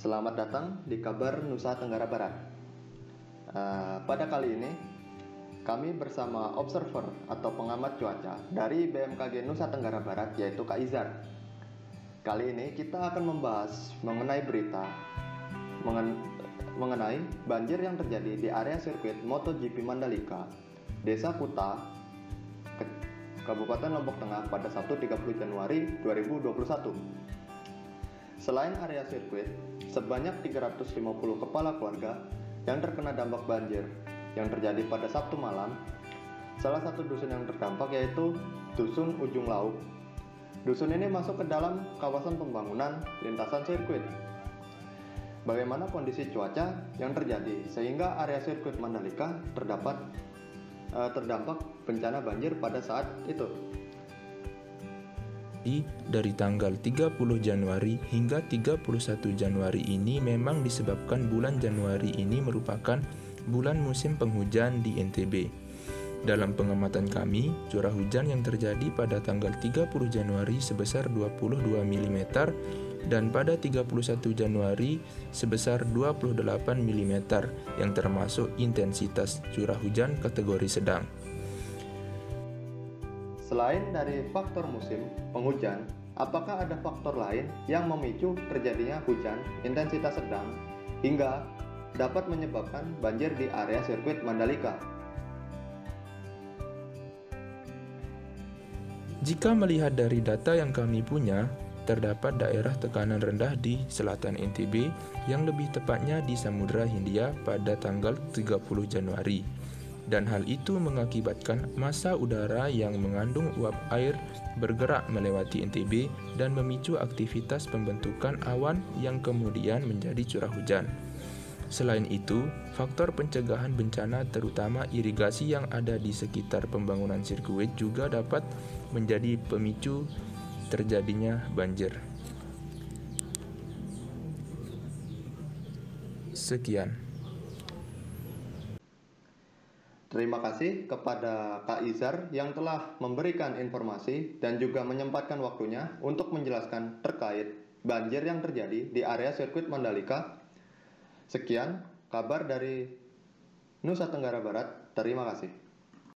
Selamat datang di kabar Nusa Tenggara Barat. Uh, pada kali ini, kami bersama observer atau pengamat cuaca dari BMKG Nusa Tenggara Barat yaitu Kak Izar. Kali ini kita akan membahas mengenai berita mengen mengenai banjir yang terjadi di area sirkuit MotoGP Mandalika, Desa Kuta, Kabupaten Lombok Tengah pada Sabtu 30 Januari 2021. Selain area sirkuit, sebanyak 350 kepala keluarga yang terkena dampak banjir yang terjadi pada Sabtu malam. Salah satu dusun yang terdampak yaitu Dusun Ujung Lauk. Dusun ini masuk ke dalam kawasan pembangunan lintasan sirkuit. Bagaimana kondisi cuaca yang terjadi sehingga area sirkuit Mandalika terdapat uh, terdampak bencana banjir pada saat itu? Dari tanggal 30 Januari hingga 31 Januari ini memang disebabkan bulan Januari ini merupakan bulan musim penghujan di NTB. Dalam pengamatan kami, curah hujan yang terjadi pada tanggal 30 Januari sebesar 22 mm dan pada 31 Januari sebesar 28 mm yang termasuk intensitas curah hujan kategori sedang. Selain dari faktor musim penghujan, apakah ada faktor lain yang memicu terjadinya hujan intensitas sedang hingga dapat menyebabkan banjir di area sirkuit Mandalika? Jika melihat dari data yang kami punya, terdapat daerah tekanan rendah di selatan NTB yang lebih tepatnya di Samudra Hindia pada tanggal 30 Januari dan hal itu mengakibatkan massa udara yang mengandung uap air bergerak melewati NTB dan memicu aktivitas pembentukan awan yang kemudian menjadi curah hujan. Selain itu, faktor pencegahan bencana terutama irigasi yang ada di sekitar pembangunan sirkuit juga dapat menjadi pemicu terjadinya banjir. Sekian. Terima kasih kepada Kak Izar yang telah memberikan informasi dan juga menyempatkan waktunya untuk menjelaskan terkait banjir yang terjadi di area sirkuit Mandalika. Sekian kabar dari Nusa Tenggara Barat. Terima kasih.